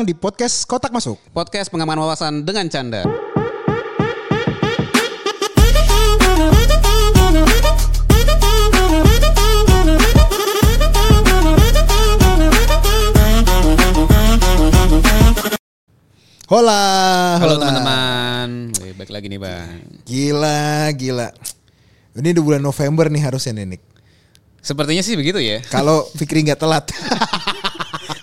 di podcast Kotak Masuk. Podcast pengaman wawasan dengan canda. Hola, Halo teman-teman. Baik lagi nih bang. Gila, gila. Ini udah bulan November nih harusnya nih, Nick. Sepertinya sih begitu ya. Kalau Fikri nggak telat.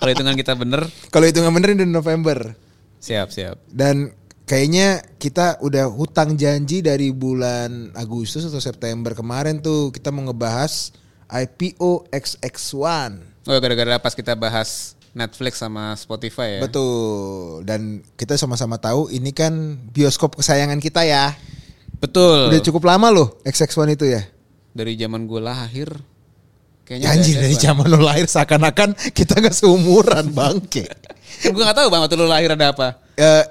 Kalau hitungan kita bener, Kalau itu nggak bener ini November. siap siap. Dan kayaknya kita udah hutang janji dari bulan Agustus atau September kemarin tuh kita mau ngebahas IPO XX1. Oh gara-gara pas kita bahas Netflix sama Spotify ya. Betul. Dan kita sama-sama tahu ini kan bioskop kesayangan kita ya. Betul. Udah cukup lama loh XX1 itu ya. Dari zaman gue lahir. Kayaknya Ya, anjir dari zaman lo lahir seakan-akan kita gak seumuran bangke. Gue gak tahu bang waktu lu lahir ada apa. Eh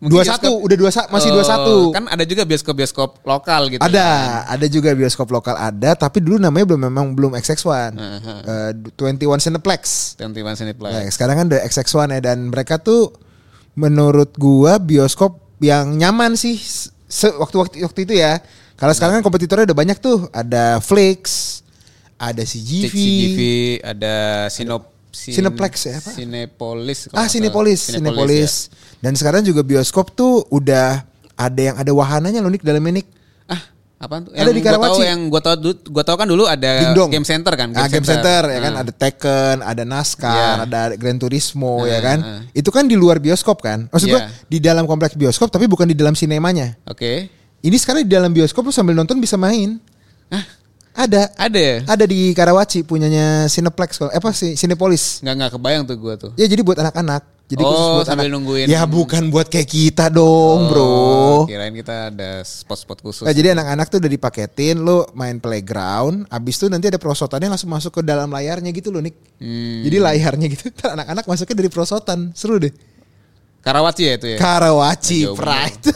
Mungkin 21 bioskop- udah 21 masih Oh, 21. Kan ada juga bioskop-bioskop lokal gitu. ada, kan. ada juga bioskop lokal ada, tapi dulu namanya belum memang belum XX1. Aha. Eh, 21 Cineplex. Twenty-one Cineplex. Nah, sekarang kan udah XX1 ya dan mereka tuh menurut gua bioskop yang nyaman sih se- waktu-waktu waktu itu ya. Kalau sekarang kan kompetitornya udah banyak tuh, ada Flix, ada CGV, CGV, ada Sinop, Sin- Cineplex ya, apa? Cinepolis. Ah Cinepolis. Cinepolis. ya. Dan sekarang juga bioskop tuh udah ada yang ada wahananya loh Nick dalamnya Nick. Ah, apaan tuh? Ada Yang di gua tahu Karawaci. yang gua tahu dulu, gua tahu kan dulu ada Dingdong. game center kan, ah, game center, ya kan Ah. ada Tekken, ada NASCAR, Iya. ada Gran Turismo Ah, ya kan. ah. Itu kan di luar bioskop kan. Maksud gua Iya. di dalam kompleks bioskop tapi bukan di dalam sinemanya. Oke. Ini sekarang di dalam bioskop lu sambil nonton bisa main. Ah, Ada. ada ya? Ada di Karawaci punyanya Cineplex kalau eh, apa sih Cinepolis. Nggak nggak kebayang tuh gua tuh. Ya jadi buat anak-anak. Jadi Oh, khusus buat sambil anak. nungguin. Ya bukan buat kayak kita dong, Bro. Oh, Kirain kita ada spot-spot khusus. Nah, jadi anak-anak tuh udah dipaketin, lo main playground, abis itu nanti ada perosotannya langsung masuk ke dalam layarnya gitu loh, Nick. Hmm. Jadi layarnya gitu, anak-anak masuknya dari perosotan, seru deh. Karawaci ya itu ya. Karawaci bener Pride.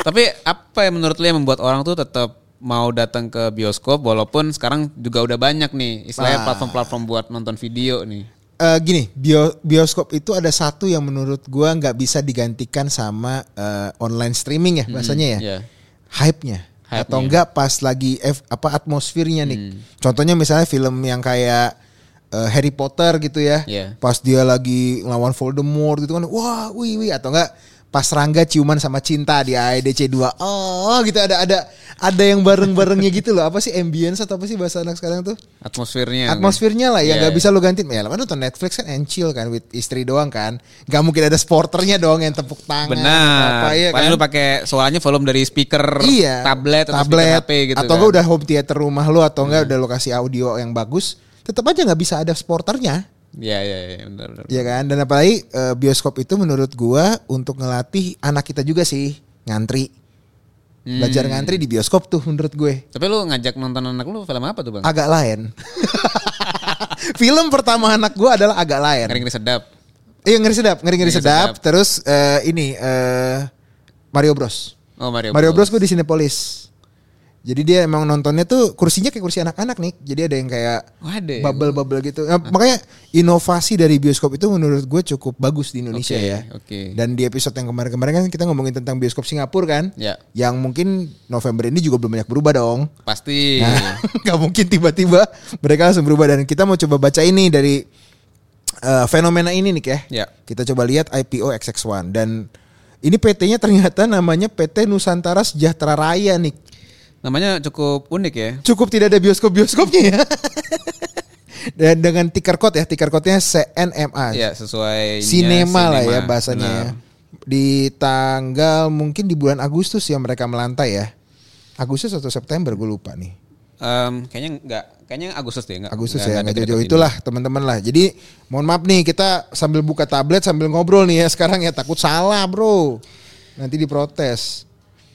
Tapi apa yang menurut lu yang membuat orang tuh tetap mau datang ke bioskop walaupun sekarang juga udah banyak nih istilahnya Ah. platform-platform buat nonton video nih. Eh, gini, bio- bioskop itu ada satu yang menurut gua nggak bisa digantikan sama eh, online streaming ya bahasanya ya. Iya. Hype-nya. Hype-nya. Atau enggak pas lagi F, apa atmosfernya nih. Hmm. Contohnya misalnya film yang kayak eh, Harry Potter gitu ya. Iya. Pas dia lagi ngelawan Voldemort gitu kan, wah, wih, wih atau enggak pas Rangga ciuman sama cinta di AEDC 2. Oh, gitu ada ada ada yang bareng-barengnya gitu loh. Apa sih ambience atau apa sih bahasa anak sekarang tuh? Atmosfernya. Atmosfernya lah yang Iya, nggak iya. bisa lo gantiin. Ya, kan nonton Netflix kan and chill kan with istri doang kan. Gak mungkin ada sporternya dong yang tepuk tangan. Benar. Apa, ya Paling kan? lu pakai suaranya volume dari speaker iya, tablet atau tablet speaker HP gitu atau kan. udah home theater rumah lo atau enggak udah lo kasih audio yang bagus, tetap aja nggak bisa ada sporternya. Iya iya iya benar benar. Ya kan? Dan apalagi eh, bioskop itu menurut gua untuk ngelatih anak kita juga sih ngantri. Hmm. Belajar ngantri di bioskop tuh menurut gue. Tapi lu ngajak nonton anak lu film apa tuh, Bang? Agak lain. Film pertama anak gua adalah agak lain. Ngeri-ngeri sedap. Iya ngeri sedap, ngeri ngeri Ngeri sedap. sedap. Terus eh, ini eh, Mario Bros. Oh, Mario, Mario Bros gue di Cinepolis. Jadi dia emang nontonnya tuh kursinya kayak kursi anak-anak nih. Jadi ada yang kayak bubble-bubble gitu. Nah, makanya inovasi dari bioskop itu menurut gue cukup bagus di Indonesia Oke, ya. oke. Dan di episode yang kemarin-kemarin kan kita ngomongin tentang bioskop Singapura kan. Ya. Yang mungkin November ini juga belum banyak berubah dong. Pasti. Nah, nggak mungkin tiba-tiba mereka langsung berubah dan kita mau coba baca ini dari eh, fenomena ini nih ya. Ya. Kita coba lihat IPO XX1 dan ini PT-nya ternyata namanya PT Nusantara Sejahtera Raya nih. Namanya cukup unik ya. Cukup tidak ada bioskop-bioskopnya ya. dan dengan ticker code ya, ticker code-nya CNMA. Ya, sesuai Sinema lah ya bahasanya. ya. Benar. Di tanggal mungkin di bulan Agustus ya mereka melantai ya. Agustus atau September gue lupa nih. Em, kayaknya enggak, kayaknya Agustus deh, enggak. Agustus enggak- ya, enggak jauh-jauh itulah teman-teman lah. Jadi mohon maaf nih kita sambil buka tablet sambil ngobrol nih ya sekarang ya takut salah bro. Nanti diprotes.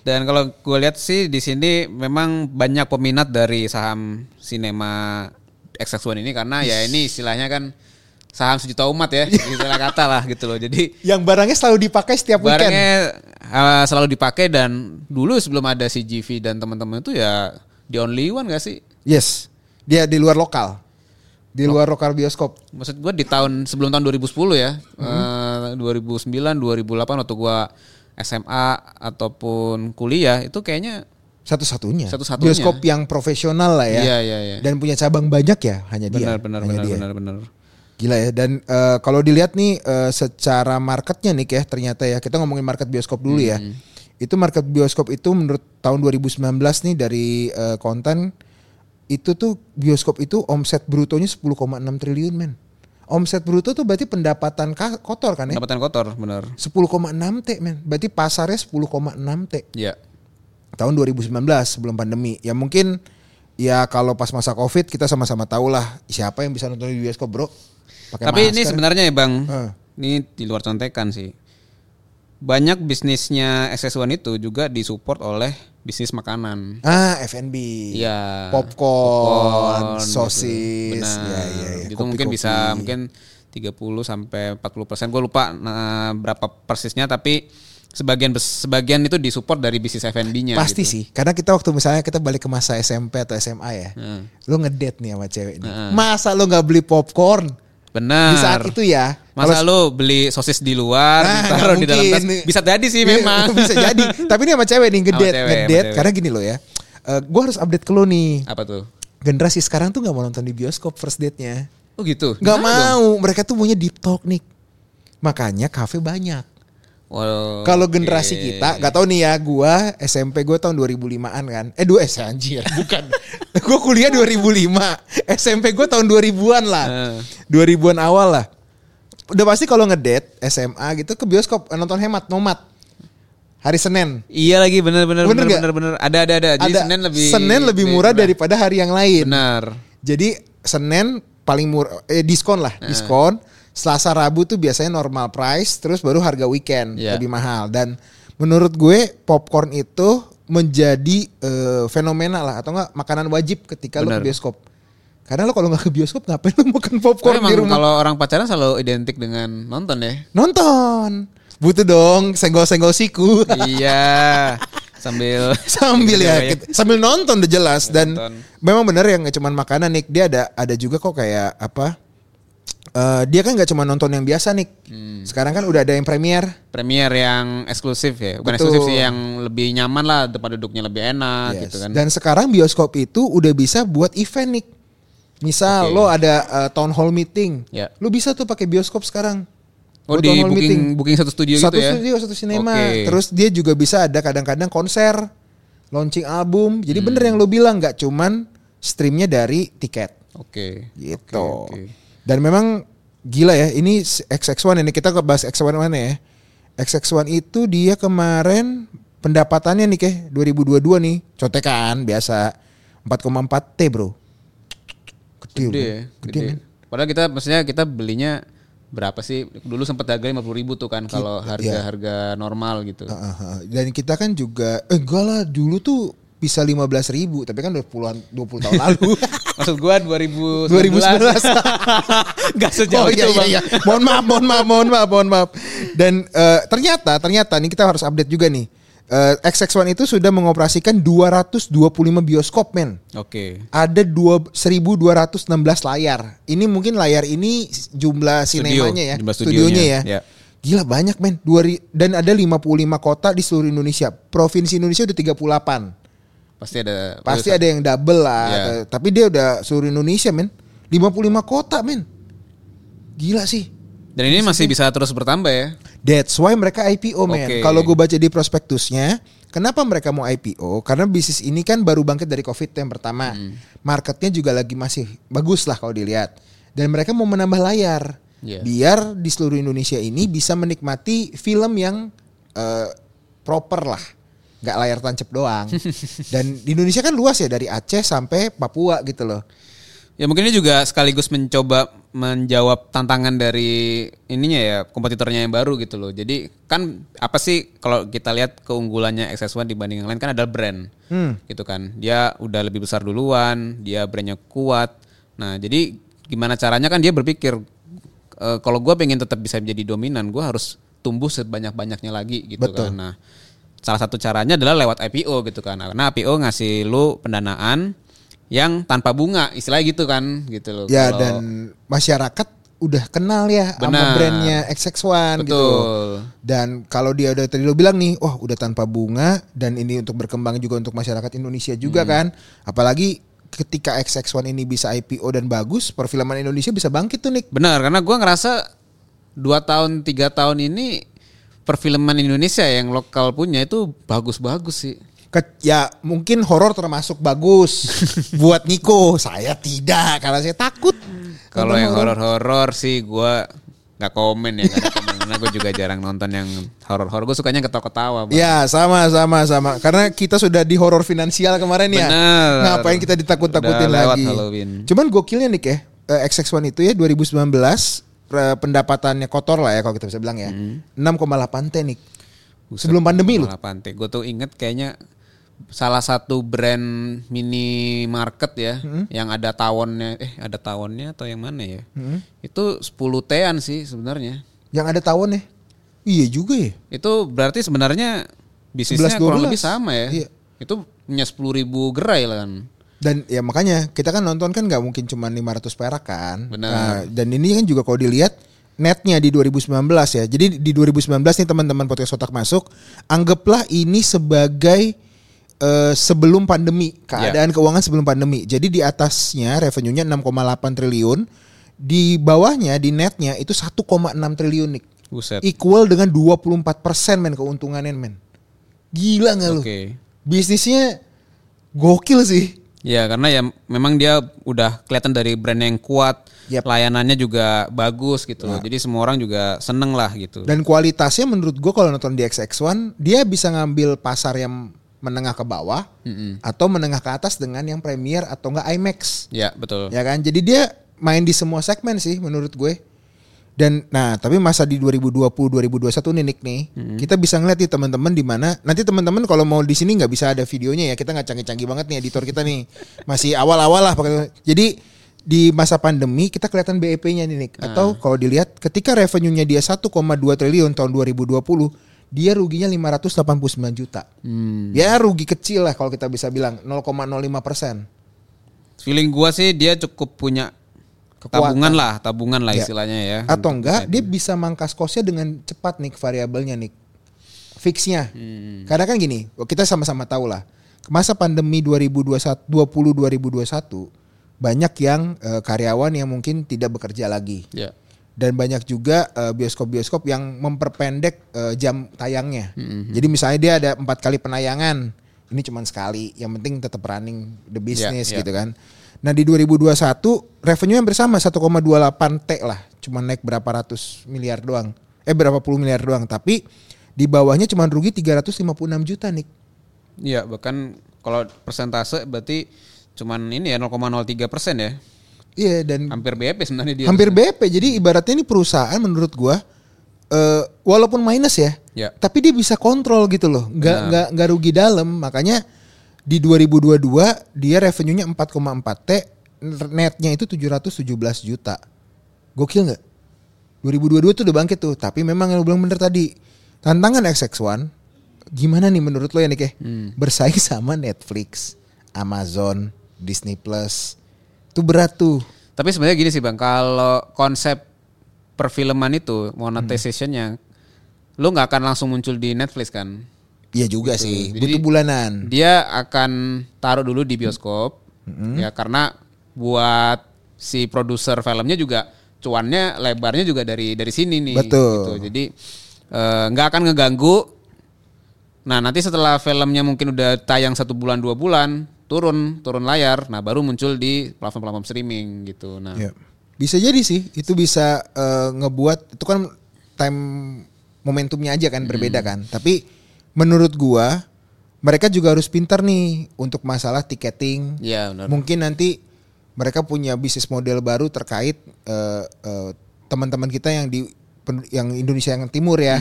Dan kalau gue lihat sih di sini memang banyak peminat dari saham sinema XX1 ini karena ya ini istilahnya kan saham sejuta umat ya, istilah kata lah gitu loh. Jadi Yang barangnya selalu dipakai setiap weekend. barangnya uh, selalu dipakai dan dulu sebelum ada CGV dan teman-teman itu ya the only one gak sih? Yes. Dia di luar lokal. Di luar lokal bioskop. Maksud gue di tahun sebelum tahun 2010 ya, Hmm. eh, 2009, 2008 waktu gue SMA ataupun kuliah itu kayaknya Satu-satunya. Satu-satunya. Bioskop yang profesional lah ya. Iya, iya, iya. Dan punya cabang banyak ya, hanya dia. benar benar Hanya benar dia. benar benar. Gila ya. Dan eh, kalau dilihat nih eh, secara marketnya nih ya ternyata ya kita ngomongin market bioskop dulu ya. Hmm. Itu market bioskop itu menurut tahun 2019 nih dari eh, konten itu tuh bioskop itu omset brutonya 10,6 triliun men. Omset bruto tuh berarti pendapatan kotor kan ya? Pendapatan kotor benar. 10,6 T men. Berarti pasarnya 10,6 T Iya. tahun 2019 sebelum pandemi. Ya mungkin ya kalau pas masa Covid kita sama-sama tahu lah siapa yang bisa nonton di bioskop, Bro. Pakai Tapi ini masker. sebenarnya ya bang, Eh. ini di luar contekan sih. Banyak bisnisnya SS1 itu juga disupport oleh bisnis makanan. Ah, F&B. Iya. Popcorn, Popcorn, sosis. Gitu. Benar. Ya, ya, ya. Itu mungkin bisa mungkin 30 sampai 40 persen. Gue lupa nah, berapa persisnya, tapi sebagian sebagian itu disupport dari bisnis F&B-nya. Pasti gitu. sih. Karena kita waktu misalnya kita balik ke masa SMP atau SMA ya. Hmm. Lu ngedate nih sama cewek nih. Masa lu nggak beli popcorn? Benar. Di saat itu ya. Masa Kalau- lu beli sosis di luar, Ah, taruh di dalam tas, bisa jadi sih Iya, memang. bisa jadi. Tapi ini sama cewek nih ngedate, ngedate. Karena gini loh ya. Eh gue harus update ke lu nih. Apa tuh? Generasi sekarang tuh nggak mau nonton di bioskop first date-nya. Oh gitu. Nggak Gimana dong? mau. Mereka tuh maunya deep talk nih. Makanya kafe banyak. Kalau generasi kita, nggak tahu nih ya, gua SMP gue tahun 2005-an kan. Eh dua eh anjir, bukan. gue kuliah 2005. SMP gue tahun 2000-an lah. Eh. 2000-an awal lah. Udah pasti kalau ngedate SMA gitu ke bioskop nonton hemat nomad. Hari Senin. Iya lagi bener bener Bener bener bener bener ada ada ada. Jadi Ada Senin lebih Senin lebih murah daripada hari yang lain. Benar. Jadi Senin paling murah eh diskon lah, diskon. Selasa Rabu tuh biasanya normal price, terus baru harga weekend Iya. lebih mahal. Dan menurut gue popcorn itu menjadi eh, fenomena lah atau enggak makanan wajib ketika lo Benar. ke bioskop. Karena lo kalau nggak ke bioskop ngapain lo makan Tapi popcorn di emang rumah? kalau orang pacaran selalu identik dengan nonton ya. Nonton. Butuh dong senggol-senggol siku. iya. Sambil sambil ya kita- sambil nonton udah jelas dan Nonton. memang bener yang nggak cuma makanan nih dia ada ada juga kok kayak apa eh, dia kan nggak cuma nonton yang biasa nih Hmm. sekarang kan udah ada yang premier Premier yang eksklusif ya. Bukan Betul. eksklusif sih yang lebih nyaman lah, tempat duduknya lebih enak Yes. gitu kan. dan sekarang bioskop itu udah bisa buat event nih misal Oke. lo ada eh, town hall meeting Ya. lo bisa tuh pakai bioskop sekarang oh di town hall booking booking satu studio satu gitu ya. studio satu sinema Oke. terus dia juga bisa ada kadang-kadang konser launching album jadi Hmm. bener yang lo bilang nggak cuman streamnya dari tiket Oke. gitu. Oke, oke. Dan memang gila ya, ini XX1 ini kita bahas X1 mana ya? XX1 itu dia kemarin pendapatannya nih keh 2022 nih, contekan biasa 4,4 T, Bro. Gede, Gede, ya, Gede, gede. men. Padahal kita maksudnya kita belinya berapa sih? Dulu sempat harga 50 ribu tuh kan kalau harga-harga normal gitu. Ah, ah, ah. Dan kita kan juga eh enggak lah dulu tuh bisa 15 ribu tapi kan udah puluhan 20 tahun lalu. Maksud gua 2019. 2019. Gak sejauh oh itu iya, iya, bang. iya. Mohon maaf, mohon maaf, mohon maaf, mohon maaf. Dan eh, ternyata, ternyata nih kita harus update juga nih. Eh, XX1 itu sudah mengoperasikan 225 bioskop men. Oke. Ada dua- 1216 layar. Ini mungkin layar ini jumlah Studio, sinemanya ya, jumlah studionya studionya, ya. ya. Gila banyak men. Dua dan ada 55 kota di seluruh Indonesia. Provinsi Indonesia udah 38. Pasti ada. Pasti ada yang double lah. Ya. atau- Tapi dia udah seluruh Indonesia men. 55 kota men. Gila sih. Dan ini masih bisa terus bertambah ya. That's why mereka IPO men. Oke. Kalau gue baca di prospektusnya, kenapa mereka mau IPO? Karena bisnis ini kan baru bangkit dari COVID yang pertama. Hmm. Marketnya juga lagi masih bagus lah kalau dilihat. Dan mereka mau menambah layar. Iya. Biar di seluruh Indonesia ini bisa menikmati film yang eh, proper lah. Gak layar tancap doang. Dan di Indonesia kan luas ya dari Aceh sampai Papua gitu loh. Ya mungkin ini juga sekaligus mencoba menjawab tantangan dari ininya ya kompetitornya yang baru gitu loh. Jadi kan apa sih kalau kita lihat keunggulannya XS1 dibanding yang lain kan adalah brand. Hmm. Gitu kan. Dia udah lebih besar duluan, dia brandnya kuat. Nah, jadi gimana caranya kan dia berpikir e, kalau gue pengen tetap bisa menjadi dominan, gue harus tumbuh sebanyak-banyaknya lagi gitu Betul. kan. Nah, salah satu caranya adalah lewat IPO gitu kan. Karena IPO ngasih lu pendanaan yang tanpa bunga, istilahnya gitu kan, gitu loh. Ya Kalau- dan masyarakat udah kenal ya sama Benar. brandnya XX1 gitu. betul. Dan kalau dia udah tadi lo bilang nih, wah udah tanpa bunga dan ini untuk berkembang juga untuk masyarakat Indonesia juga Hmm. kan. Apalagi ketika XX1 ini bisa IPO dan bagus, perfilman Indonesia bisa bangkit tuh Nick. Benar, karena gua ngerasa dua tahun tiga tahun ini perfilman Indonesia yang lokal punya itu bagus-bagus sih. Ke- ya mungkin horor termasuk bagus buat Niko. Saya tidak karena saya takut. Kalau yang horor. horor-horor sih gua nggak komen ya, karena gue juga jarang nonton yang horor-horor. Gue sukanya ketawa-ketawa. Ya sama sama sama karena kita sudah di horor finansial kemarin ya. Bener. Ngapain kita ditakut-takutin lagi? Halloween. Cuman gokilnya nih ya eh, XX1 itu ya 2019 eh, pendapatannya kotor lah ya kalau kita bisa bilang ya. Hmm. 6,8 T nih. Sebelum pandemi loh. Malah pantai. Gue tuh inget kayaknya salah satu brand minimarket ya Hmm. yang ada tawonnya eh ada tawonnya atau yang mana ya Hmm. itu 10 tean sih sebenarnya Yang ada tawon ya. Iya juga ya. itu berarti sebenarnya bisnisnya 11, kurang 12. lebih sama ya Iya. itu punya sepuluh ribu gerai lah kan Dan ya makanya kita kan nonton kan nggak mungkin cuma 500 perak kan. Benar. Nah, dan ini kan juga kalau dilihat netnya di 2019 ya. Jadi di 2019 nih teman-teman podcast otak masuk, anggaplah ini sebagai eh, sebelum pandemi, keadaan keuangan sebelum pandemi. Jadi di atasnya revenue-nya 6,8 triliun, di bawahnya di netnya itu 1,6 triliun nih. buset Equal dengan 24% men keuntungannya men. Gila nggak lu? oke Bisnisnya gokil sih. Ya karena ya memang dia udah kelihatan dari brand yang kuat Yap. layanannya juga bagus gitu loh jadi semua orang juga seneng lah gitu Dan kualitasnya menurut gue kalau nonton di XX1 dia bisa ngambil pasar yang menengah ke bawah atau menengah ke atas dengan yang premier atau enggak IMAX. ya betul Ya kan? Jadi dia main di semua segmen sih menurut gue. Dan nah, tapi masa di 2020 2021 nih Nick nih, kita bisa ngeliat nih teman-teman di mana nanti teman-teman kalau mau di sini nggak bisa ada videonya ya. Kita nggak canggih-canggih banget nih editor kita nih. Masih awal-awal lah pakai. Jadi di masa pandemi kita kelihatan BEP-nya nih Nick. Atau kalau dilihat ketika revenue-nya dia 1,2 triliun tahun 2020, dia ruginya 589 juta. Hmm. Ya rugi kecil lah kalau kita bisa bilang 0,05 persen. Feeling gua sih dia cukup punya Kekuatan. tabungan lah, tabungan lah Ya. istilahnya ya. Atau enggak dia bisa mangkas kosnya dengan cepat nih variabelnya nih. Fixnya. Hmm. Karena kan gini, kita sama-sama tahu lah. Masa pandemi 2021 20 2021 banyak yang eh, karyawan yang mungkin tidak bekerja lagi. Ya. Dan banyak juga eh, bioskop-bioskop yang memperpendek eh, jam tayangnya. Jadi misalnya dia ada empat kali penayangan, ini cuma sekali. Yang penting tetap running the business ya. gitu kan. Nah di 2021 revenue yang bersama 1,28 T lah, cuma naik berapa ratus miliar doang. Eh berapa puluh miliar doang. Tapi di bawahnya cuma rugi 356 juta nih. Iya, bahkan kalau persentase berarti cuman ini ya 0,03 persen ya. Iya dan Hampir BEP sebenarnya dia. hampir BP. Jadi ibaratnya ini perusahaan menurut gua eh walaupun minus ya, Ya. tapi dia bisa kontrol gitu loh. Nggak nggak nggak rugi dalam. Makanya di 2022 dia revenue-nya 4,4 T, netnya itu 717 juta. Gokil nggak? 2022 tuh udah bangkit tuh. Tapi memang yang lu bilang bener tadi. Tantangan XX1 gimana nih menurut lo ya Nick ya? Bersaing sama Netflix, Amazon, Disney Plus. Itu berat tuh. Tapi sebenarnya gini sih Bang, kalau konsep perfilman itu monetization-nya lu nggak akan langsung muncul di Netflix kan. Iya juga sih, Jadi- butuh bulanan. Dia akan taruh dulu di bioskop ya karena buat si produser filmnya juga cuannya lebarnya juga dari dari sini nih Betul. gitu. Jadi eh, nggak akan ngeganggu Nah nanti setelah filmnya mungkin udah tayang satu bulan dua bulan turun turun layar, nah baru muncul di platform-platform streaming gitu. Nah Ya. Bisa jadi sih, itu bisa eh, ngebuat itu kan time momentumnya aja kan berbeda kan. Tapi menurut gua mereka juga harus pintar nih untuk masalah tiketing. Benar. Mungkin nanti mereka punya bisnis model baru terkait eh, eh, teman-teman kita yang di yang Indonesia yang timur ya.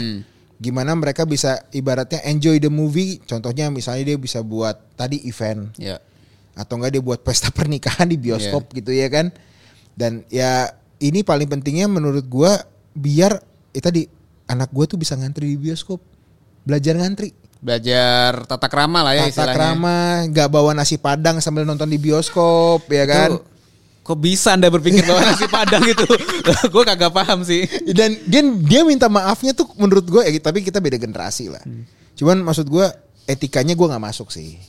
Gimana mereka bisa ibaratnya enjoy the movie. Contohnya misalnya dia bisa buat tadi event Ya. atau enggak dia buat pesta pernikahan di bioskop gitu ya kan. Dan ya ini paling pentingnya menurut gua biar eh tadi anak gua tuh bisa ngantri di bioskop. Belajar ngantri. belajar tata krama lah ya Tata istilahnya. krama, nggak bawa nasi padang sambil nonton di bioskop, ya kan? Tuh, kok bisa anda berpikir bahwa nasi padang gitu? gue kagak paham sih. Dan dia dia minta maafnya tuh menurut gue, ya, tapi kita beda generasi lah. Hmm. Cuman maksud gue etikanya gue nggak masuk sih.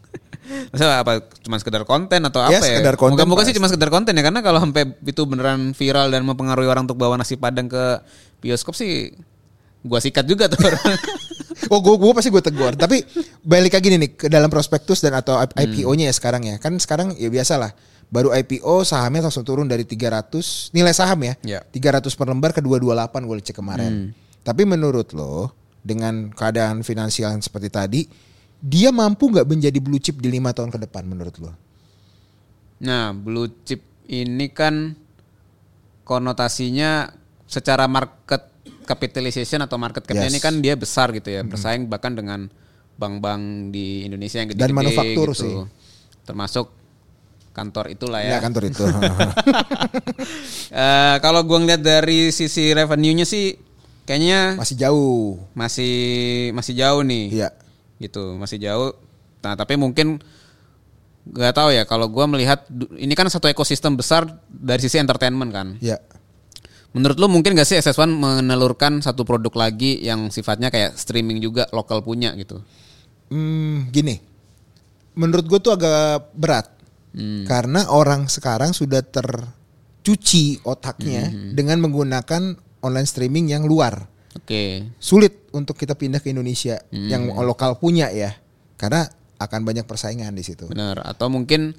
Masa apa cuma sekedar konten atau Ya, apa ya? sekedar konten Moga-moga sih cuma sekedar konten ya karena kalau sampai itu beneran viral dan mempengaruhi orang untuk bawa nasi padang ke bioskop sih gua sikat juga tuh orang. Oh gue gue pasti gue tegur. Tapi balik lagi nih, ke dalam prospektus dan atau Hmm. IPO-nya ya sekarang ya. Kan sekarang ya biasa lah. Baru IPO sahamnya langsung turun dari 300 nilai saham ya. Ya. 300 per lembar ke 228 gue cek kemarin. Hmm. Tapi menurut lo dengan keadaan finansial yang seperti tadi, dia mampu nggak menjadi blue chip di lima tahun ke depan menurut lo? Nah, blue chip ini kan konotasinya secara market capitalization atau market capnya Yes. ini kan dia besar gitu ya, bersaing bahkan dengan bank-bank di Indonesia yang gede-gede Dan manufaktur gitu. sih. Termasuk kantor itulah Ya, ya. kantor itu. Eh, kalau gua ngeliat dari sisi revenue-nya sih kayaknya Masih jauh. masih masih jauh nih. Iya. Gitu, masih jauh. Nah, tapi mungkin nggak tahu ya kalau gua melihat ini kan satu ekosistem besar dari sisi entertainment kan. Ya. Menurut lu mungkin gak sih SS1 menelurkan satu produk lagi yang sifatnya kayak streaming juga lokal punya gitu? Hmm, gini. Menurut gue tuh agak berat. Hmm. Karena orang sekarang sudah tercuci otaknya Hmm. dengan menggunakan online streaming yang luar. Oke. Sulit untuk kita pindah ke Indonesia Hmm. yang lokal punya ya. Karena akan banyak persaingan di situ. Benar. Atau mungkin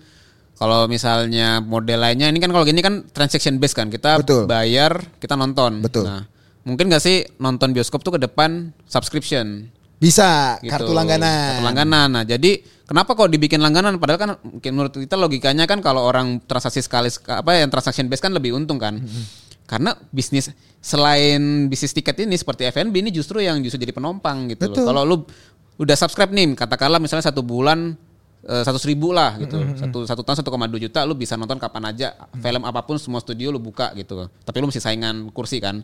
kalau misalnya model lainnya ini kan kalau gini kan transaction based kan kita Betul. bayar kita nonton. Betul. Nah, mungkin gak sih nonton bioskop tuh ke depan subscription? Bisa gitu. kartu langganan. Kartu langganan. Nah, jadi kenapa kok dibikin langganan? Padahal kan mungkin menurut kita logikanya kan kalau orang transaksi sekali apa yang transaction based kan lebih untung kan. Mm-hmm. Karena bisnis selain bisnis tiket ini seperti F&B ini justru yang justru jadi penumpang gitu Betul. loh. Kalau lu udah subscribe nih, katakanlah misalnya satu bulan seratus ribu lah gitu, Mm-hmm. satu satu tahun 1,2 juta, lu bisa nonton kapan aja, film apa pun semua studio lu buka gitu. Tapi lu mesti saingan kursi kan.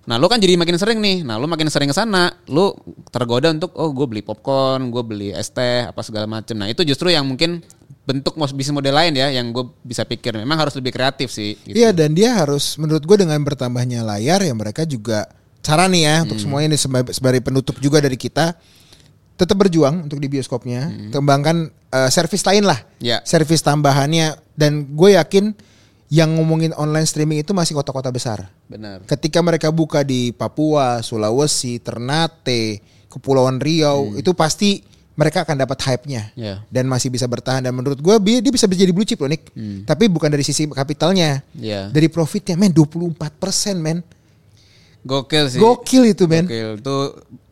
Nah, lu kan jadi makin sering nih. Nah, lu makin sering ke sana, lu tergoda untuk oh gue beli popcorn, gue beli es teh apa segala macem. Nah, itu justru yang mungkin bentuk bisnis model lain ya yang gue bisa pikir. Memang harus lebih kreatif sih. Gitu. Iya dan dia harus menurut gue dengan bertambahnya layar ya mereka juga cara nih ya Hmm. untuk semuanya ini seba- sebagai penutup juga dari kita tetap berjuang untuk di bioskopnya kembangkan eh, servis lain lah Hmm. Ya. servis tambahannya dan gue yakin yang ngomongin online streaming itu masih kota-kota besar Benar. ketika mereka buka di Papua Sulawesi Ternate Kepulauan Riau itu pasti mereka akan dapat hype-nya Ya. dan masih bisa bertahan dan menurut gue dia bisa jadi blue chip loh Nick tapi bukan dari sisi kapitalnya Ya. dari profitnya men 24% men Gokil sih. gokil itu men Gokil. Itu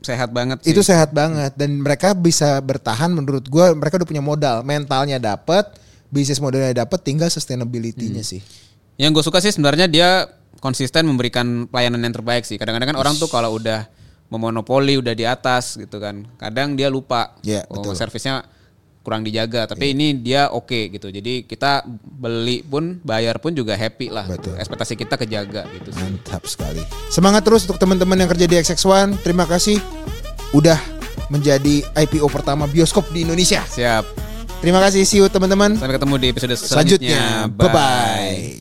sehat banget sih. itu sehat banget dan mereka bisa bertahan menurut gue mereka udah punya modal mentalnya dapat bisnis modelnya dapat tinggal sustainability-nya sih Yang gue suka sih sebenarnya dia konsisten memberikan pelayanan yang terbaik sih. Kadang-kadang kan orang tuh kalau udah memonopoli udah di atas gitu kan. Kadang dia lupa Iya, oh, betul. Servisnya kurang dijaga. Tapi ini dia oke gitu. Jadi kita beli pun bayar pun juga happy lah. Betul. Ekspektasi kita kejaga gitu sih. Mantap sekali. Semangat terus untuk teman-teman yang kerja di XX1. Terima kasih udah menjadi IPO pertama bioskop di Indonesia. Siap. Terima kasih, see you teman-teman. Sampai ketemu di episode Selanjutnya, selanjutnya. bye-bye.